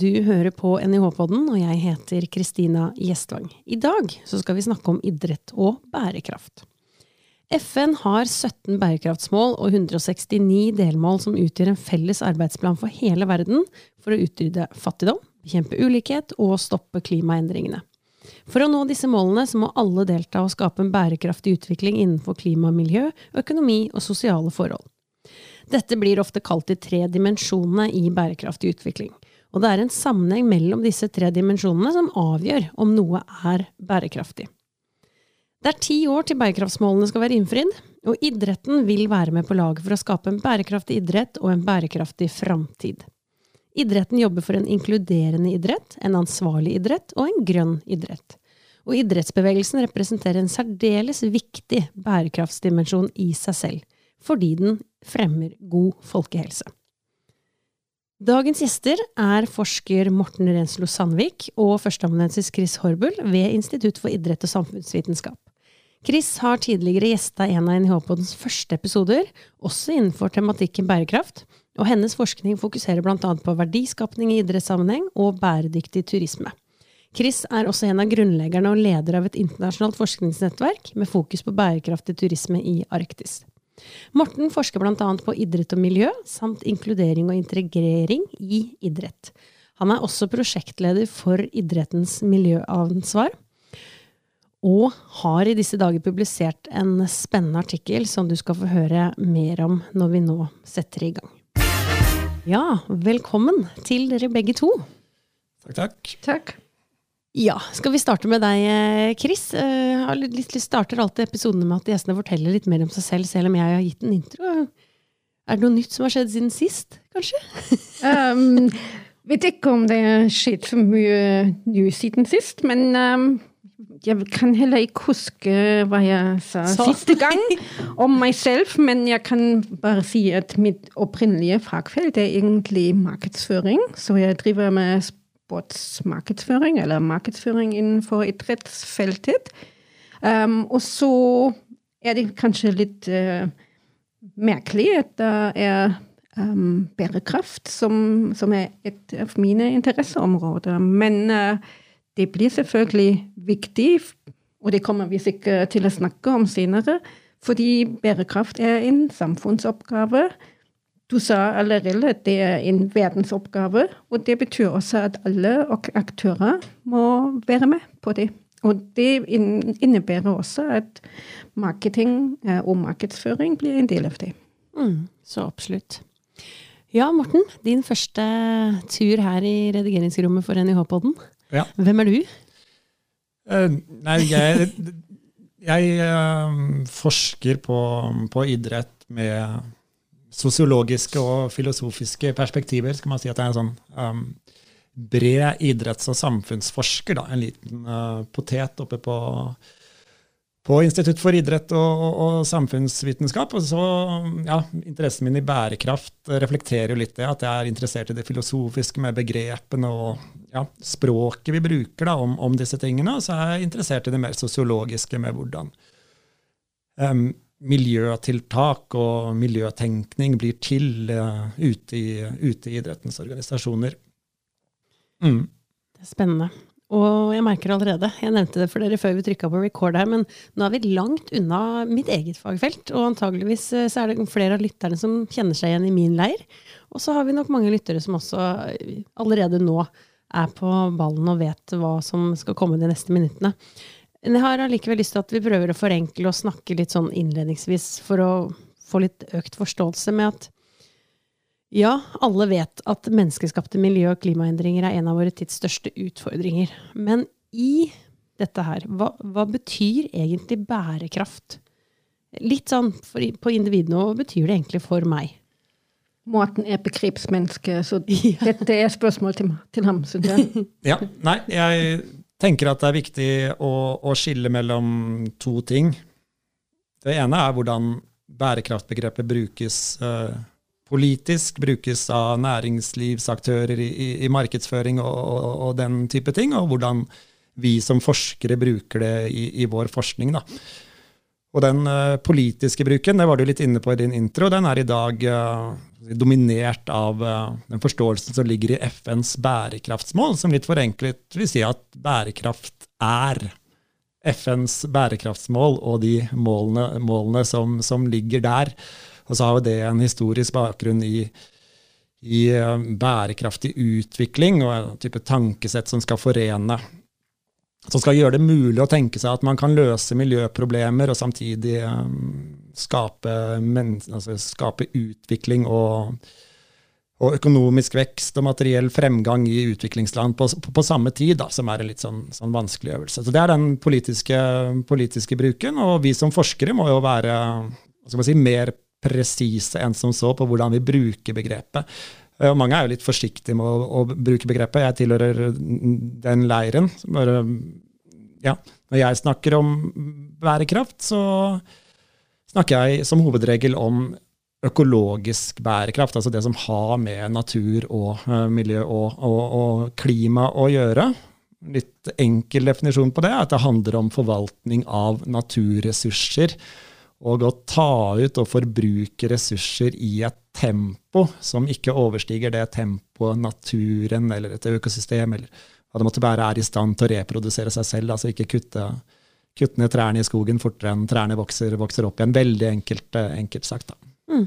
Du hører på NIH-podden, og jeg heter Kristina Gjestvang. I dag skal vi snakke om idrett og bærekraft. FN har 17 bærekraftsmål og 169 delmål som utgjør en felles arbeidsplan for hele verden for å utrydde fattigdom, bekjempe ulikhet og stoppe klimaendringene. For å nå disse målene så må alle delta og skape en bærekraftig utvikling innenfor klima, miljø, økonomi og sosiale forhold. Dette blir ofte kalt de tre dimensjonene i bærekraftig utvikling. Og det er en sammenheng mellom disse tre dimensjonene som avgjør om noe er bærekraftig. Det er ti år til bærekraftsmålene skal være innfridd, og idretten vil være med på laget for å skape en bærekraftig idrett og en bærekraftig framtid. Idretten jobber for en inkluderende idrett, en ansvarlig idrett og en grønn idrett. Og idrettsbevegelsen representerer en særdeles viktig bærekraftsdimensjon i seg selv, fordi den fremmer god folkehelse. Dagens gjester er forsker Morten Renslo Sandvik og førsteamanuensis Chris Horbull ved Institutt for idrett og samfunnsvitenskap. Chris har tidligere gjesta en av NIH-podens første episoder, også innenfor tematikken bærekraft, og hennes forskning fokuserer bl.a. på verdiskapning i idrettssammenheng og bæredyktig turisme. Chris er også en av grunnleggerne og leder av et internasjonalt forskningsnettverk med fokus på bærekraftig turisme i Arktis. Morten forsker bl.a. på idrett og miljø, samt inkludering og integrering i idrett. Han er også prosjektleder for idrettens miljøansvar, og har i disse dager publisert en spennende artikkel som du skal få høre mer om når vi nå setter i gang. Ja, velkommen til dere begge to. Takk, takk. Takk. Ja, Skal vi starte med deg, eh, Chris? Jeg eh, starter alltid episodene med at gjestene forteller litt mer om seg selv, selv om jeg har gitt en intro. Er det noe nytt som har skjedd siden sist, kanskje? um, vet ikke om det har skjedd så mye nå siden sist, men um, jeg kan heller ikke huske hva jeg sa så. siste gang om meg selv. Men jeg kan bare si at mitt opprinnelige fagfelt er egentlig markedsføring. Så jeg driver med sportsmarkedsføring, eller markedsføring innenfor idrettsfeltet. Um, og så er det kanskje litt uh, merkelig at det er um, bærekraft som, som, er et av mine interesseområder. Men uh, det blir selvfølgelig viktig, og det kommer vi sikkert til å snakke om senere, fordi bærekraft er en samfunnsoppgave du sa allerede at det er en verdensoppgave, og det betyr også at alle aktører må være med på det. Og det innebærer også at marketing eh, og markedsføring blir en del av det. Mm, så absolutt. Ja, Morten. Din første tur her i redigeringsrommet for NIH-podden. Ja. Hvem er du? Uh, nei, jeg, jeg uh, forsker på, på idrett med sosiologiske og filosofiske perspektiver skal man si at jeg er en sånn um, bred idretts- og samfunnsforsker. Da. En liten uh, potet oppe på, på Institutt for idrett og, og, samfunnsvitenskap. Og så, ja, Interessen min i bærekraft reflekterer jo litt det, at jeg er interessert i det filosofiske med begrepene og ja, språket vi bruker da, om, om, disse tingene. Og så er jeg interessert i det mer sosiologiske med hvordan um, miljøtiltak og miljøtenkning blir til uh, ute, i, ute, i, idrettens organisasjoner. Mm. Det er spennende. Og jeg merker allerede, jeg nevnte det for dere før vi trykka på record her, men nå er vi langt unna mitt eget fagfelt. Og antageligvis eh, så er det flere av lytterne som kjenner seg igjen i min leir. Og så har vi nok mange lyttere som også eh, allerede nå er på ballen og vet hva som skal komme de neste minuttene. Men jeg har allikevel lyst til at vi prøver å forenkle og snakke litt sånn innledningsvis for å få litt økt forståelse med at ja, alle vet at menneskeskapte miljø- og klimaendringer er en av våre tids største utfordringer. Men i dette her, hva, hva betyr egentlig bærekraft? Litt sånn for, på individnivå, hva betyr det egentlig for meg? Morten er begrepsmenneske, så dette er spørsmål til, til ham, syns jeg. ja, nei, jeg tenker at det er viktig å, å, skille mellom to ting. Det ene er hvordan bærekraftbegrepet brukes eh, politisk, brukes av næringslivsaktører i, i, i markedsføring og, og, og, den type ting, og hvordan vi som forskere bruker det i, i vår forskning. Da. Og den eh, politiske bruken, det var du litt inne på i din intro, den er i dag uh, dominert av uh, den forståelsen som ligger i FNs bærekraftsmål, som litt forenklet vil si at bærekraft er FNs bærekraftsmål og de målene, målene som, som, ligger der. Og så har jo det en historisk bakgrunn i, i uh, bærekraftig utvikling og en type tankesett som skal forene som skal gjøre det mulig å tenke seg at man kan løse miljøproblemer og samtidig um, skape, altså, skape, utvikling og, og, økonomisk vekst og materiell fremgang i utviklingsland på, på, på samme tid, da, som er en litt sånn, sånn, vanskelig øvelse. Så Det er den politiske, politiske, bruken, og vi som forskere må jo være si, mer presise enn som så på hvordan vi bruker begrepet. Og mange er jo litt forsiktige med å, å bruke begrepet. Jeg tilhører den leiren. Bare, ja, når jeg snakker om bærekraft, så snakker jeg som hovedregel om økologisk bærekraft, altså det som har med natur og uh, miljø og, og, og, klima å gjøre. Litt enkel definisjon på det er at det handler om forvaltning av naturressurser og å ta ut og forbruke ressurser i et tempo som ikke overstiger det tempoet naturen eller et økosystem eller hva det måtte være, er i stand til å reprodusere seg selv. Altså ikke kutte, kutte ned trærne i skogen fortere enn trærne vokser, vokser opp igjen. Veldig enkelt, enkelt sagt. da. Mm.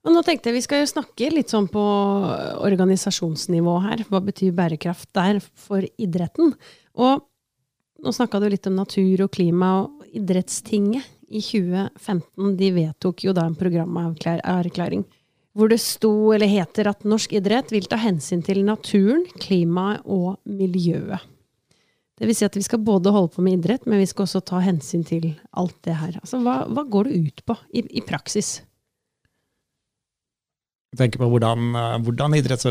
Og nå tenkte jeg Vi skal jo snakke litt sånn på organisasjonsnivå her. Hva betyr bærekraft der for idretten? Og nå snakka du litt om natur og klima og idrettstinget i 2015 de vedtok jo da en programerklæring hvor det sto eller heter at norsk idrett vil ta hensyn til naturen, klimaet og miljøet. Det vil si at vi skal både holde på med idrett, men vi skal også ta hensyn til alt det her. Altså, hva, hva går det ut på i, i praksis? Jeg tenker på hvordan, eh, hvordan idrettens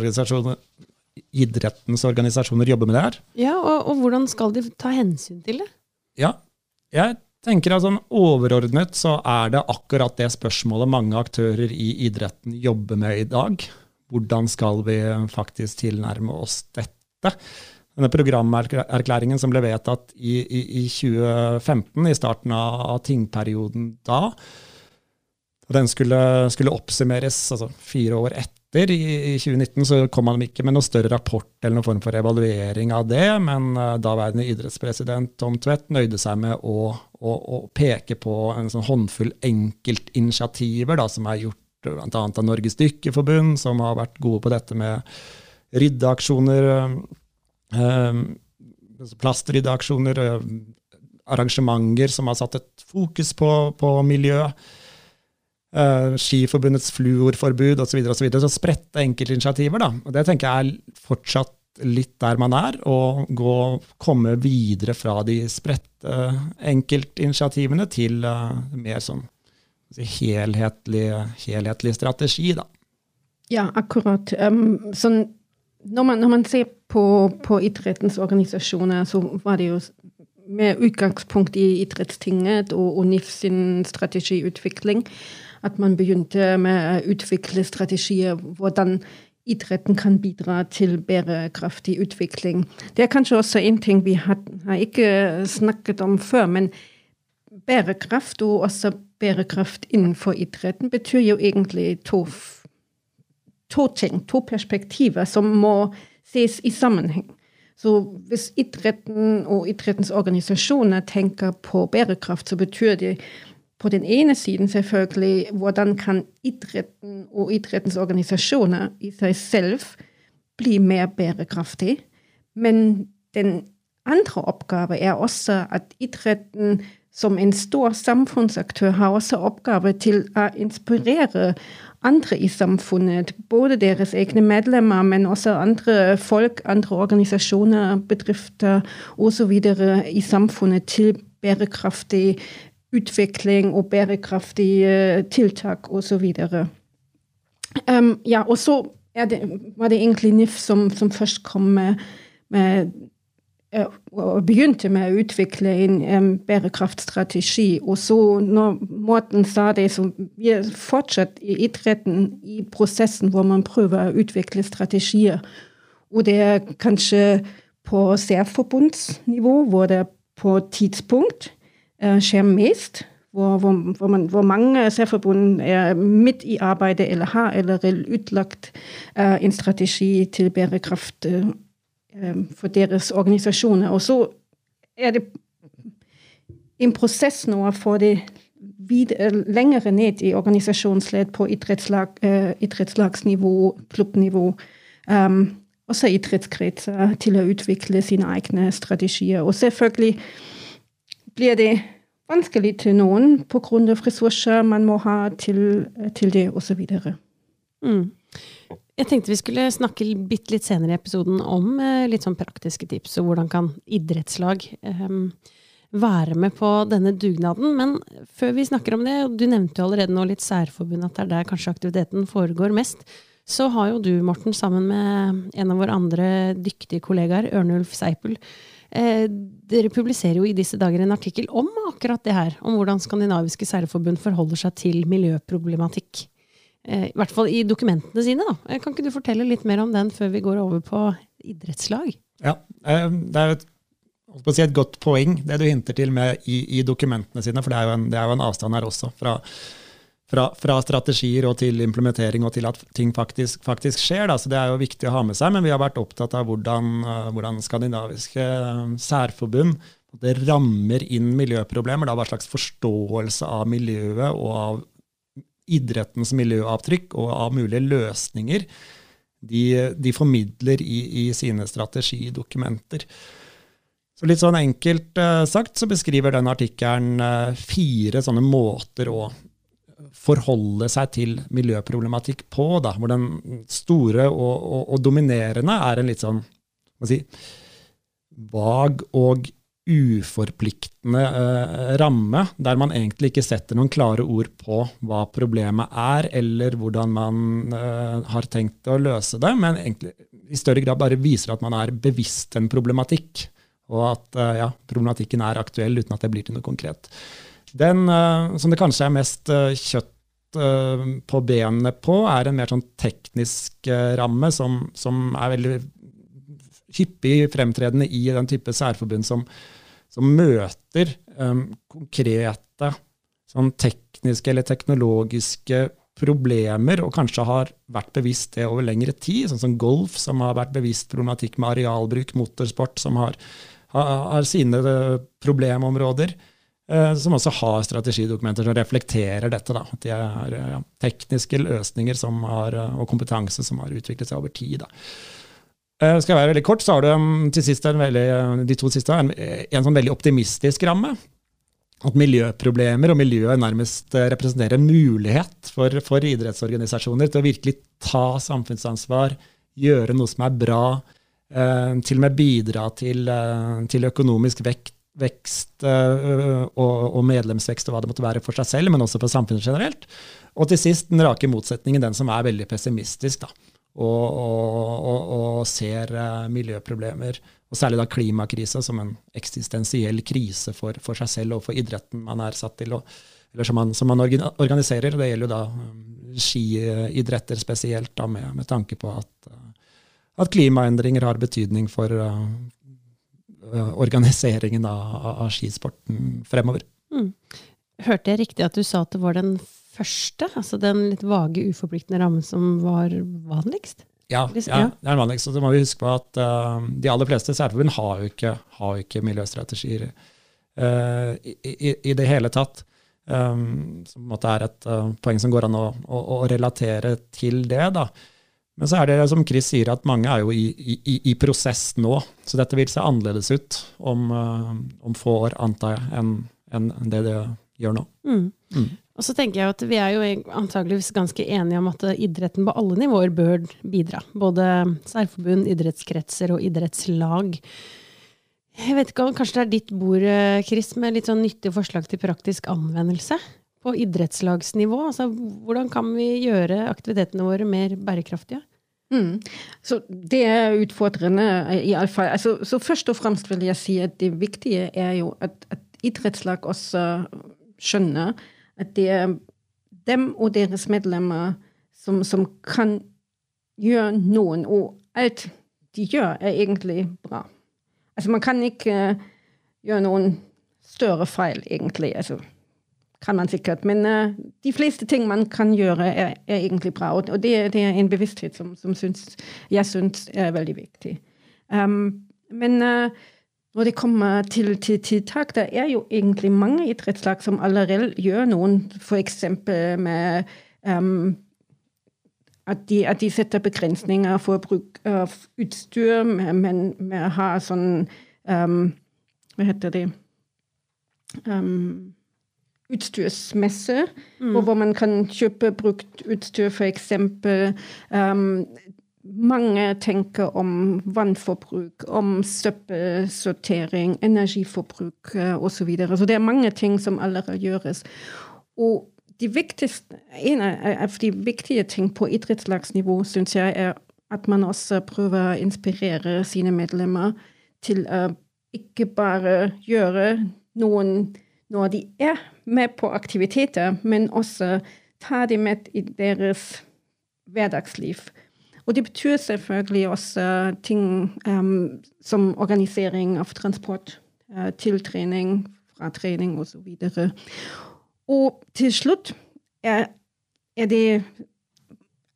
organisasjoner jobber med det her. Ja, og, og hvordan skal de ta hensyn til det? Ja, jeg tenker jeg sånn Overordnet så er det akkurat det spørsmålet mange aktører i idretten jobber med i dag. Hvordan skal vi faktisk tilnærme oss dette? Denne programerklæringen som ble vedtatt i, i, i 2015, i starten av, tingperioden da, og den skulle, skulle oppsummeres altså, fire år etter etter, i, i 2019, så kom man ikke med noe større rapport eller noen form for evaluering av det, men uh, daværende idrettspresident Tom Tvedt nøyde seg med å, å, å peke på en sånn håndfull enkeltinitiativer da, som er gjort bl.a. av Norges Dykkerforbund, som har vært gode på dette med ryddeaksjoner, uh, plastryddeaksjoner, uh, arrangementer som har satt et fokus på, på miljø. Uh, Skiforbundets fluorforbud osv. Så, videre, og så, så spredte enkeltinitiativer. Da. Og det tenker jeg er fortsatt litt der man er, og gå, komme videre fra de spredte uh, enkeltinitiativene til uh, mer sånn helhetlig, helhetlig, strategi. Da. Ja, akkurat. Um, sånn, når, man, når, man, ser på, på idrettens organisasjoner, så var det jo med utgangspunkt i Idrettstinget og, og NIF sin strategiutvikling at man begynte med å utvikle strategier hvordan idretten kan bidra til bærekraftig utvikling. Det er kanskje også en ting vi har, har ikke snakket om før, men bærekraft og også bærekraft innenfor idretten betyr jo egentlig to, to ting, to perspektiver, som må ses i sammenheng. Så hvis idretten og idrettens organisasjoner tenker på bærekraft, så betyr det på den ene siden selvfølgelig hvordan kan idretten og idrettens organisasjoner i seg selv bli mer bærekraftig. Men den andre oppgave er også at idretten som en stor samfunnsaktør har også oppgave til å inspirere andre i samfunnet, både deres egne medlemmer, men også andre folk, andre organisasjoner, bedrifter osv. i samfunnet til bærekraftig utvikling og bærekraftige tiltak osv. Um, ja, og så det, var det egentlig NIF som, som først kom med, med og begynte med å utvikle en um, bærekraftstrategi. Og så, når Morten sa det, så vi er fortsatt i idretten i prosessen hvor man prøver å utvikle strategier. Og det er kanskje på særforbundsnivå, hvor det på tidspunkt Eh, skjer mest, hvor, hvor, hvor, man, hvor mange særforbund er midt i arbeidet eller har allerede utlagt uh, en strategi til bærekraft uh, for deres organisasjoner. Og så er det en prosess nå å få det lenger ned i organisasjonsledd på idrettslag, uh, idrettslagsnivå, klubbnivå. Um, også idrettskretser til å utvikle sine egne strategier. Og selvfølgelig blir det vanskelig til noen pga. ressurser man må ha til, til det, osv. Mm. Jeg tenkte vi skulle snakke litt, litt senere i episoden om eh, litt sånn praktiske tips, og hvordan kan idrettslag eh, være med på denne dugnaden. Men før vi snakker om det, og du nevnte jo allerede nå litt særforbund, at det er der kanskje aktiviteten foregår mest, så har jo du, Morten, sammen med en av våre andre dyktige kollegaer, Ørnulf Seipel, Eh, dere publiserer jo i disse dager en artikkel om akkurat det her. Om hvordan skandinaviske særforbund forholder seg til miljøproblematikk. Eh, I hvert fall i dokumentene sine. da. Eh, kan ikke du fortelle litt mer om den før vi går over på idrettslag? Ja, det er et, et godt poeng det du hinter til med i, i dokumentene sine. For det er, en, det er, jo en, avstand her også. fra fra, fra, strategier og til implementering og til at ting faktisk, faktisk skjer. Da. Så Det er jo viktig å ha med seg, men vi har vært opptatt av hvordan, uh, hvordan skandinaviske uh, særforbund det rammer inn miljøproblemer. Da, hva slags forståelse av miljøet og av idrettens miljøavtrykk og av mulige løsninger de, de formidler i, i, sine strategidokumenter. Så litt sånn Enkelt uh, sagt så beskriver den artikkelen fire sånne måter å forholde seg til miljøproblematikk på, da, hvor den store og, og, og dominerende er en litt sånn si, vag og uforpliktende eh, ramme, der man egentlig ikke setter noen klare ord på hva problemet er, eller hvordan man eh, har tenkt å løse det, men egentlig i større grad bare viser at man er bevisst en problematikk, og at eh, ja, problematikken er aktuell uten at det blir til noe konkret. Den uh, som det kanskje er mest uh, kjøtt uh, på benene på, er en mer sånn teknisk ramme som, som, er veldig hyppig fremtredende i den type særforbund som, som møter um, konkrete sånn tekniske eller teknologiske problemer, og kanskje har vært bevisst det over lengre tid, sånn som golf, som har vært bevisst problematikk med arealbruk, motorsport, som har, har, har sine problemområder. Eh, som også har strategidokumenter som reflekterer dette. Da. At de er ja, tekniske løsninger har, eh, og kompetanse som har utviklet seg over tid. Da. Eh, skal jeg være veldig kort, så har du mm, til sist veldig, de to siste en, en sånn veldig optimistisk ramme. At miljøproblemer og miljøet nærmest representerer en mulighet for, for idrettsorganisasjoner til å virkelig ta samfunnsansvar, gjøre noe som er bra, til og med bidra til, til økonomisk vekt vekst øh, og, medlemsvekst og hva det måtte være for seg selv, men også for samfunnet generelt. Og til sist den rake motsetningen, den som er veldig pessimistisk da, og, og, og ser øh, miljøproblemer, og særlig da klimakrisa, som en eksistensiell krise for, for, seg selv og for idretten man er satt til, eller som man, som man, organiserer. Det gjelder jo da øh, skiidretter spesielt, da, med, med tanke på at, at klimaendringer har betydning for, Eh, organiseringen av, av skisporten fremover. Mm. Hørte jeg riktig at du sa at det var den første, altså den litt vage, uforpliktende rammen som var vanligst? Ja, ja, det er den vanligste. Så må vi huske på at uh, de aller fleste særforbund har jo ikke, har ikke miljøstrategier uh, i, i, i, det hele tatt. Um, som på en måte er et uh, poeng som går an å, å, å relatere til det. da. Men så er det som Chris sier, at mange er jo i, i, i prosess nå. Så dette vil se annerledes ut om, uh, om få år, antar jeg, enn en det det gjør nå. Mm. Mm. Og så tenker jeg at Vi er jo antageligvis ganske enige om at idretten på alle nivåer bør bidra. Både særforbund, idrettskretser og idrettslag. Jeg vet ikke om Kanskje det er ditt bord, eh, Chris, med litt sånn nyttige forslag til praktisk anvendelse? på idrettslagsnivå? Altså, hvordan kan vi gjøre aktivitetene våre mer bærekraftige? Mm. Så det er utfordrende, iallfall. Altså, så først og fremst vil jeg si at det viktige er jo at, at idrettslag også skjønner at det er dem og deres medlemmer som, som kan gjøre noen, og alt de gjør, er egentlig bra. Altså, man kan ikke gjøre noen større feil, egentlig. Altså, kan man sikkert. Men uh, de fleste ting man kan gjøre, er, er egentlig bra. Og, det, det, er en bevissthet som, som syns, jeg syns er veldig viktig. Um, men uh, når det kommer til, til tiltak, det er jo egentlig mange idrettslag som allerede gjør noen, f.eks. med um, at, de, at, de, setter begrensninger for bruk av utstyr, men med å ha sånn um, Hva heter det um, Utstyrsmesse, mm. hvor man kan kjøpe brukt utstyr, f.eks. Um, mange tenker om vannforbruk, om søppelsortering, energiforbruk uh, osv. Så, videre. så det er mange ting som allerede gjøres. Og en av de viktige ting på idrettslagsnivå syns jeg er at man også prøver å inspirere sine medlemmer til å ikke bare gjøre noen når de er med på aktiviteter, men også ta dem med i deres hverdagsliv. Og det betyr selvfølgelig også ting um, som organisering av transport uh, til trening, fra trening osv. Og, og til slutt er, er, det,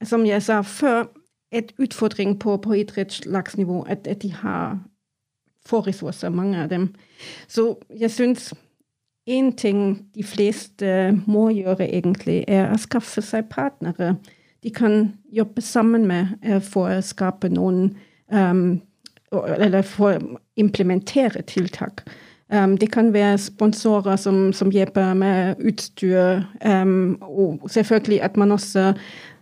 som jeg sa før, et utfordring på, på idrettslagsnivå at, at de har få ressurser, mange av dem. Så jeg syns én ting de fleste må gjøre, egentlig, er å skaffe seg partnere de kan jobbe sammen med eh, for å skape noen um, Eller for å implementere tiltak. Um, det kan være sponsorer som, som hjelper med utstyr, um, og selvfølgelig at man også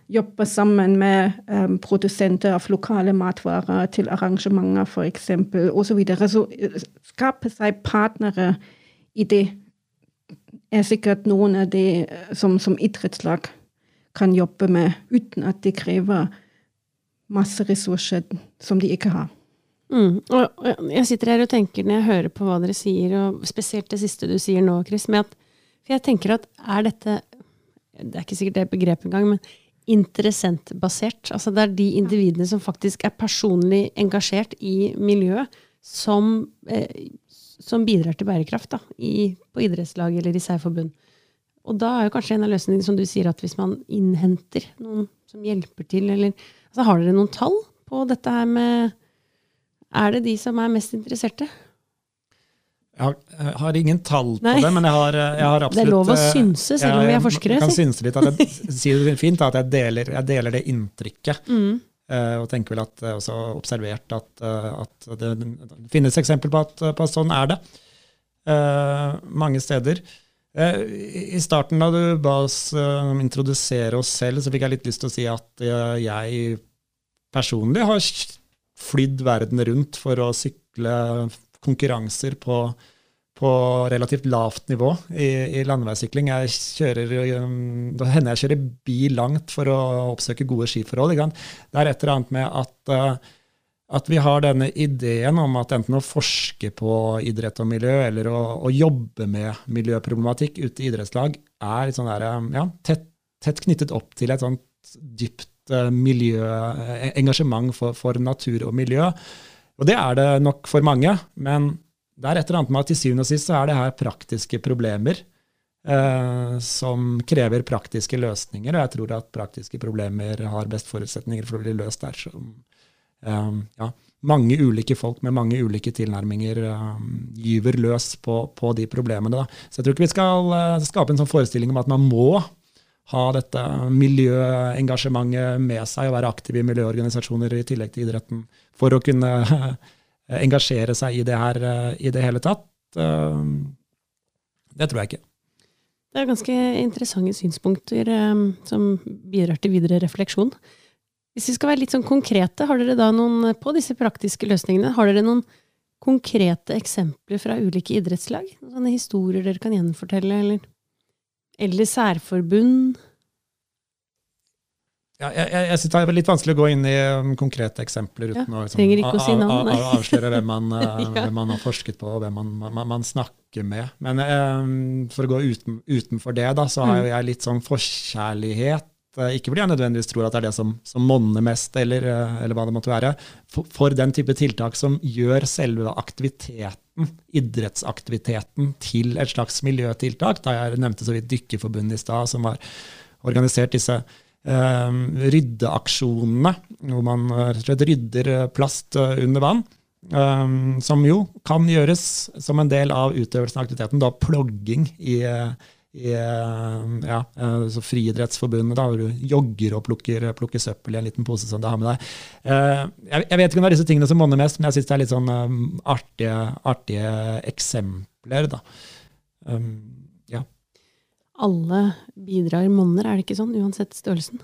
jobber sammen med um, produsenter av lokale matvarer til arrangementer, f.eks., osv. Så, så eh, skape seg partnere i det er sikkert noen av de eh, som, som idrettslag kan jobbe med, uten at det krever masse ressurser som de ikke har. Mm. Og jeg sitter her og tenker når jeg hører på hva dere sier, og spesielt det siste du sier nå, Chris, med at For jeg tenker at er dette Det er ikke sikkert det begrepet engang, men interessentbasert. Altså det er de individene som faktisk er personlig engasjert i miljøet, som, eh, som bidrar til bærekraft da, i, på idrettslag eller i særforbund. Og da er jo kanskje en av løsningene som du sier, at hvis man innhenter noen som hjelper til, eller altså Har dere noen tall på dette her med Er det de som er mest interesserte? Jeg har, ingen tall på Nei. det, men jeg har, jeg har, absolutt Det er lov å eh, synse, selv om vi er forskere. Jeg kan synse litt. At jeg si det fint at jeg deler, jeg deler det inntrykket. Mm. Uh, og tenker vel at jeg også observert at, uh, at det, det finnes eksempel på at, på at sånn er det. Uh, mange steder. Eh, I starten da du ba oss eh, introdusere oss selv, så fikk jeg litt lyst til å si at eh, jeg personlig har flydd verden rundt for å sykle konkurranser på, på relativt lavt nivå i, i landeveissykling. Jeg kjører, det hender jeg kjører bil langt for å oppsøke gode skiforhold. Det er et eller annet med at at vi har denne ideen om at enten å forske på idrett og miljø, eller å, å jobbe med miljøproblematikk ute i idrettslag, er sånn der, ja, tett, tett, knyttet opp til et sånt dypt uh, miljø, eh, engasjement for, for, natur og miljø. Og det er det nok for mange, men det er et eller annet med at til syvende og sist så er det her praktiske problemer eh, som krever praktiske løsninger, og jeg tror at praktiske problemer har best forutsetninger for å bli løst dersom eh, ja, mange ulike folk med mange ulike tilnærminger eh, gyver løs på, på de problemene. Da. Så jeg tror ikke vi skal uh, skape en sånn forestilling om at man må ha dette miljøengasjementet med seg og være aktiv i miljøorganisasjoner i tillegg til idretten for å kunne engasjere seg i det her uh, i det hele tatt. det tror jeg ikke. Det er ganske interessante synspunkter som bidrar til videre refleksjon. Hvis vi skal være litt sånn konkrete, har dere da noen på disse praktiske løsningene, har dere noen konkrete eksempler fra ulike idrettslag? Sånne historier dere kan gjenfortelle, eller, eller særforbund? Ja, jeg, jeg, jeg synes Det er litt vanskelig å gå inn i um, konkrete eksempler uten ja, å liksom, av, av, avsløre hvem man, ja. hvem man, har forsket på, og hvem man, man, man snakker med. Men um, for å gå uten, utenfor det, da, så har mm. jeg litt sånn forkjærlighet Eh, ikke fordi jeg nødvendigvis tror at det er det som, som monner mest, eller, eh, eller, hva det måtte være, for, for, den type tiltak som gjør selve aktiviteten idrettsaktiviteten, til et slags miljøtiltak. Da jeg nevnte så vidt Dykkerforbundet i stad, som har organisert disse eh, ryddeaksjonene, hvor man rett og slett rydder plast under vann. Um, som jo kan gjøres som en del av utøvelsen av aktiviteten. Da plogging i, i ja, Friidrettsforbundet, da, hvor du jogger og plukker, plukker, søppel i en liten pose som du har med deg. Uh, jeg, vet ikke om det er disse tingene som monner mest, men jeg syns det er litt sånn artige, artige, eksempler. da. Alle bidrar monner, er det ikke sånn, uansett størrelsen?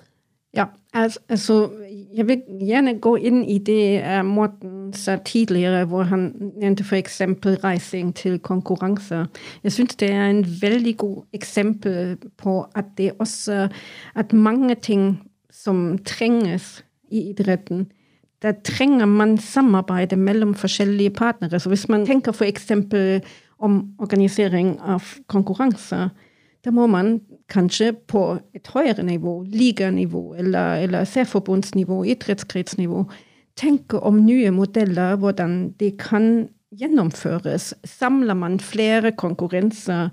Ja, altså Jeg vil gjerne gå inn i det uh, Morten sa tidligere, hvor han nevnte f.eks. reising til konkurranser. Jeg syns det er en veldig god eksempel på at det også at mange ting som trenges i idretten, da trenger man samarbeide mellom forskjellige partnere. Så hvis man tenker f.eks. om organisering av konkurranser, da må man kanskje på et høyere nivå, liganivå eller, eller særforbundsnivå, idrettskretsnivå, tenke om nye modeller, hvordan det kan gjennomføres. Samler man flere konkurranser,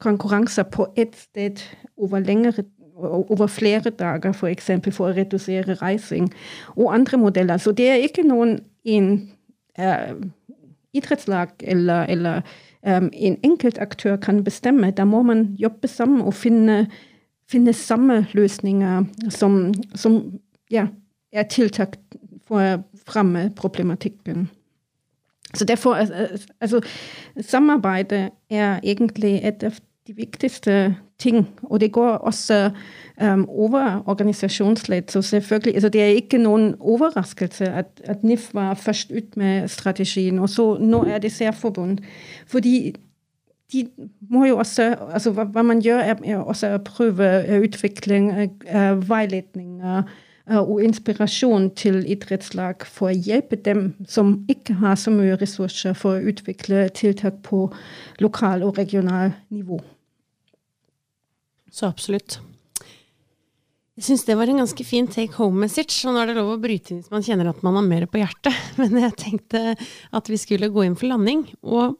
konkurranser på ett sted over, lengre, over flere dager, f.eks. For, eksempel, for å redusere reising, og andre modeller. Så det er ikke noen en uh, idrettslag eller, eller en enkeltaktør kan bestemme. Da må man jobbe sammen og finne, finne samme løsninger som, som ja, er tiltak for å fremme problematikken. Så derfor, altså, Samarbeidet er egentlig et av de viktigste ting. Og det går også um, over organisasjonsledd. Så selvfølgelig, altså Det er ikke noen overraskelse at, at NIF var først ut med strategien, og så nå er det særforbund. Fordi de må jo også altså Hva, hva man gjør, er også å prøve utvikling, uh, veiledning. Uh, Eh, og inspirasjon til idrettslag for å hjelpe dem som ikke har så mye ressurser for å utvikle tiltak på lokal og regional nivå. Så absolutt. Jeg syns det var en ganske fin take home message. Og nå er det lov å bryte inn hvis man kjenner at man har mer på hjertet. Men jeg tenkte at vi skulle gå inn for landing. Og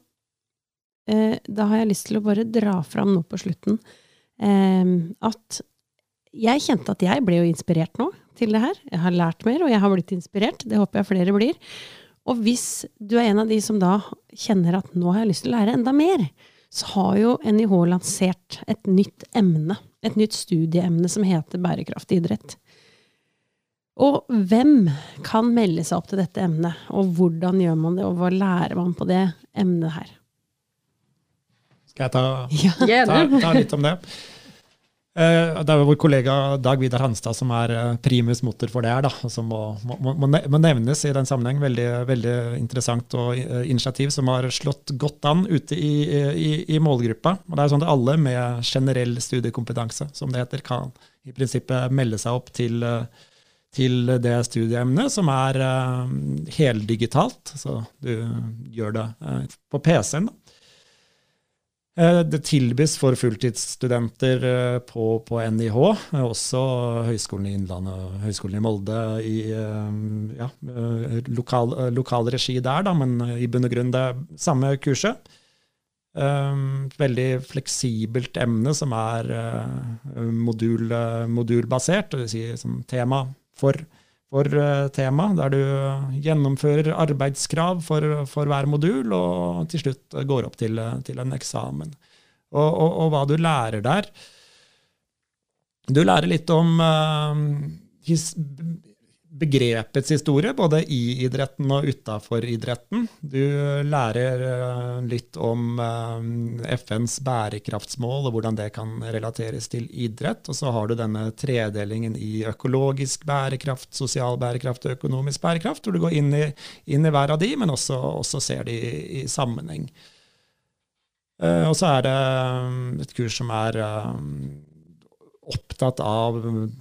eh, da har jeg lyst til å bare dra fram nå på slutten eh, at jeg kjente at jeg ble jo inspirert nå til det her. Jeg har lært mer, og jeg har blitt inspirert. Det håper jeg flere blir. Og hvis du er en av de som da kjenner at nå har jeg lyst til å lære enda mer, så har jo NIH lansert et nytt emne. Et nytt studieemne som heter bærekraftig idrett. Og hvem kan melde seg opp til dette emnet, og hvordan gjør man det, og hva lærer man på det emnet her? Skal jeg ta, ta, ta litt om det? Eh, det er jo vår kollega Dag Vidar Hanstad som er eh, primus motor for det her, som må, må, må, nevnes i den sammenheng. Veldig, veldig, interessant og eh, initiativ som har slått godt an ute i, i, i målgruppa. Og det er sånn at alle med generell studiekompetanse, som det heter, kan i prinsippet melde seg opp til, til det studieemnet, som er heldigitalt. Så du gjør det på PC-en. da. Eh, det tilbys for fulltidsstudenter eh, på, på, NIH, eh, også Høgskolen i Innlandet og Høgskolen i Molde i ja, lokal, lokal, regi der, da, men i bunn og grunn det samme kurset. Veldig fleksibelt emne som er modul, modulbasert, dvs. Si som tema for for uh, tema, der du gjennomfører arbeidskrav for, for, hver modul, og til slutt går opp til, til en eksamen. Og, og, og, hva du lærer der Du lærer litt om uh, his, begrepets historie, både i idretten og utafor idretten. Du lærer eh, litt om eh, FNs bærekraftsmål og hvordan det kan relateres til idrett. Og så har du denne tredelingen i økologisk bærekraft, sosial bærekraft og økonomisk bærekraft, hvor du går inn i, inn i hver av de, men også, også ser de i, i sammenheng. Uh, og så er det et kurs som er opptatt av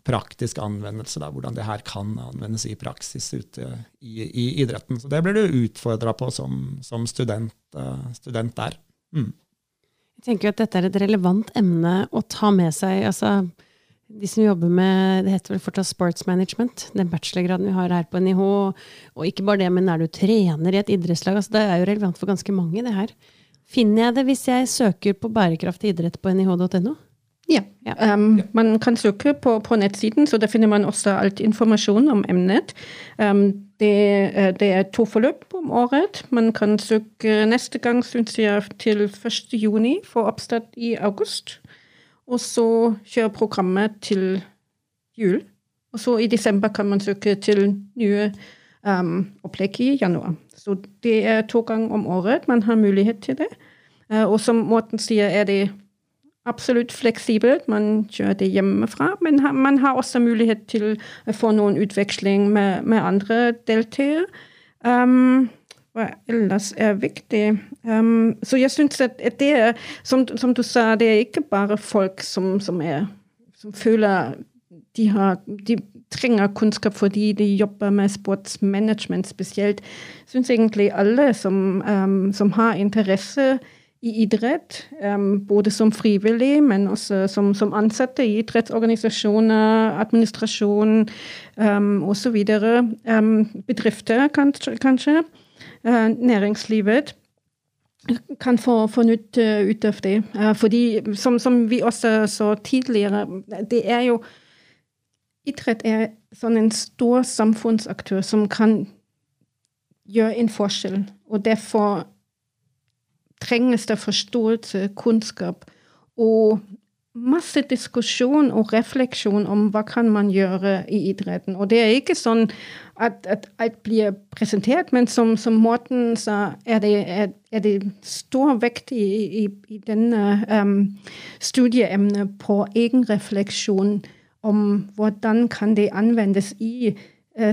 praktisk anvendelse, da, hvordan det her kan anvendes i praksis ute i, i idretten. Så det blir du utfordra på som, som student, uh, student, der. Mm. Jeg tenker at dette er et relevant emne å ta med seg. altså de som jobber med det heter vel fortsatt sports management, den bachelorgraden vi har her på NIH. Og ikke bare det, men er du trener i et idrettslag? altså Det er jo relevant for ganske mange, det her. Finner jeg det hvis jeg søker på bærekraftig idrett på nih.no? Ja. ja. Um, man kan søke på, på, nettsiden, så der finner man også alt informasjon om emnet. Um, det, det, er to forløp om året. Man kan søke neste gang, syns jeg, til 1. juni for oppstart i august. Og så kjører programmet til jul. Og så i desember kan man søke til nye um, opplegg i januar. Så det er to ganger om året man har mulighet til det. Uh, og som Morten sier, er det absolutt fleksibelt. Man kjører det hjemmefra, men man har også mulighet til å få noen utveksling med, med andre deltakere. Um, hva ellers er viktig. Um, så jeg syns at, det er, som, som, du sa, det er bare folk som, som, er, som føler de, har, de trenger kunnskap fordi de jobber med sportsmanagement spesielt. Jeg syns egentlig alle som, um, som, har interesse i idrett, både som frivillig, men også som, som ansatte i idrettsorganisasjoner, administrasjon um, osv., um, bedrifter kanskje Eh, næringslivet kan få, få nytt uh, ut av det. Uh, fordi, som, som, vi også så tidligere, det er jo Idrett er sånn en stor samfunnsaktør som kan gjøre en forskjell. Og derfor trenges det forståelse, kunnskap og masse diskusjon og refleksjon om hva kan man gjøre i idretten. Og det er ikke sånn at, at alt blir presentert, men som, som Morten sa, er det, er, er det stor vekt i, i, i denne um, studieemnet på egenrefleksjon om hvordan kan det anvendes i uh,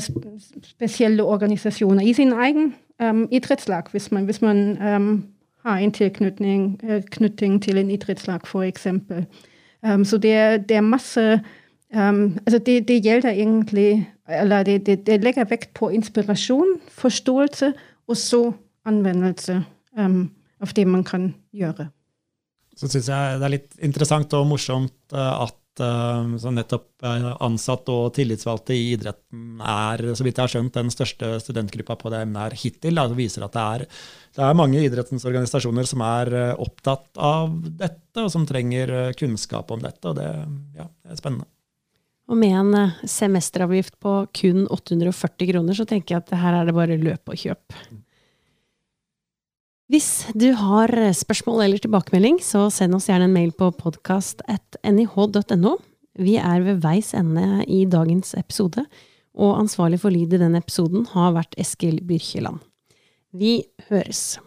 spesielle organisasjoner, i sin egen um, idrettslag, hvis man, hvis man um, har en tilknytning uh, til en idrettslag, f.eks. Um, så det, det, er masse um, altså det, det, gjelder egentlig Eller det, det, legger vekt på inspirasjon, forståelse, og så anvendelse um, av det man kan gjøre. Så syns jeg det er litt interessant og morsomt uh, at så nettopp uh, ansatte og tillitsvalgte i idretten er, så vidt jeg har skjønt, den største studentgruppa på det emnet her hittil. Det viser at det er det er mange idrettens organisasjoner som er eh, opptatt av dette, og som trenger eh, kunnskap om dette. Og det, ja, det er spennende. Og med en eh, semesteravgift på kun 840 kroner, så tenker jeg at her er det bare løp og kjøp. Hvis du har spørsmål eller tilbakemelding, så send oss gjerne en mail på podkast.nih.no. Vi er ved veis ende i dagens episode, og ansvarlig for lyd i denne episoden har vært Eskil Byrkjeland. Vi høres.